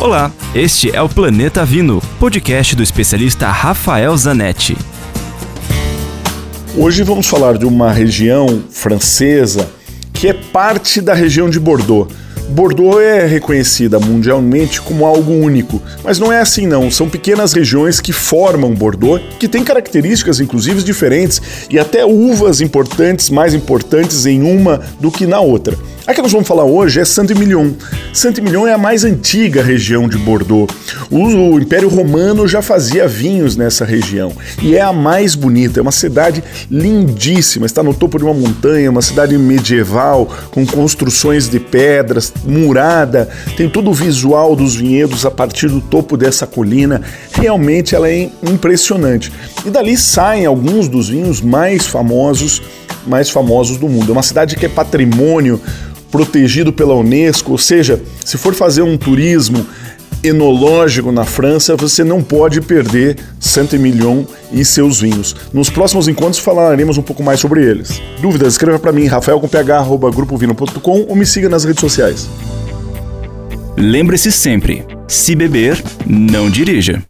Olá, este é o Planeta Vino, podcast do especialista Rafael Zanetti. Hoje vamos falar de uma região francesa que é parte da região de Bordeaux. Bordeaux é reconhecida mundialmente como algo único, mas não é assim não. São pequenas regiões que formam Bordeaux, que têm características inclusive diferentes e até uvas importantes, mais importantes em uma do que na outra. A que nós vamos falar hoje é Saint-Emilion. Saint-Emilion é a mais antiga região de Bordeaux. O Império Romano já fazia vinhos nessa região e é a mais bonita. É uma cidade lindíssima, está no topo de uma montanha, uma cidade medieval com construções de pedras, murada, tem todo o visual dos vinhedos a partir do topo dessa colina. Realmente ela é impressionante. E dali saem alguns dos vinhos mais famosos, mais famosos do mundo. É uma cidade que é patrimônio protegido pela Unesco, ou seja, se for fazer um turismo enológico na França, você não pode perder Saint-Emilion e seus vinhos. Nos próximos encontros falaremos um pouco mais sobre eles. Dúvidas? Escreva para mim, rafael com ph, grupovino.com ou me siga nas redes sociais. Lembre-se sempre, se beber, não dirija.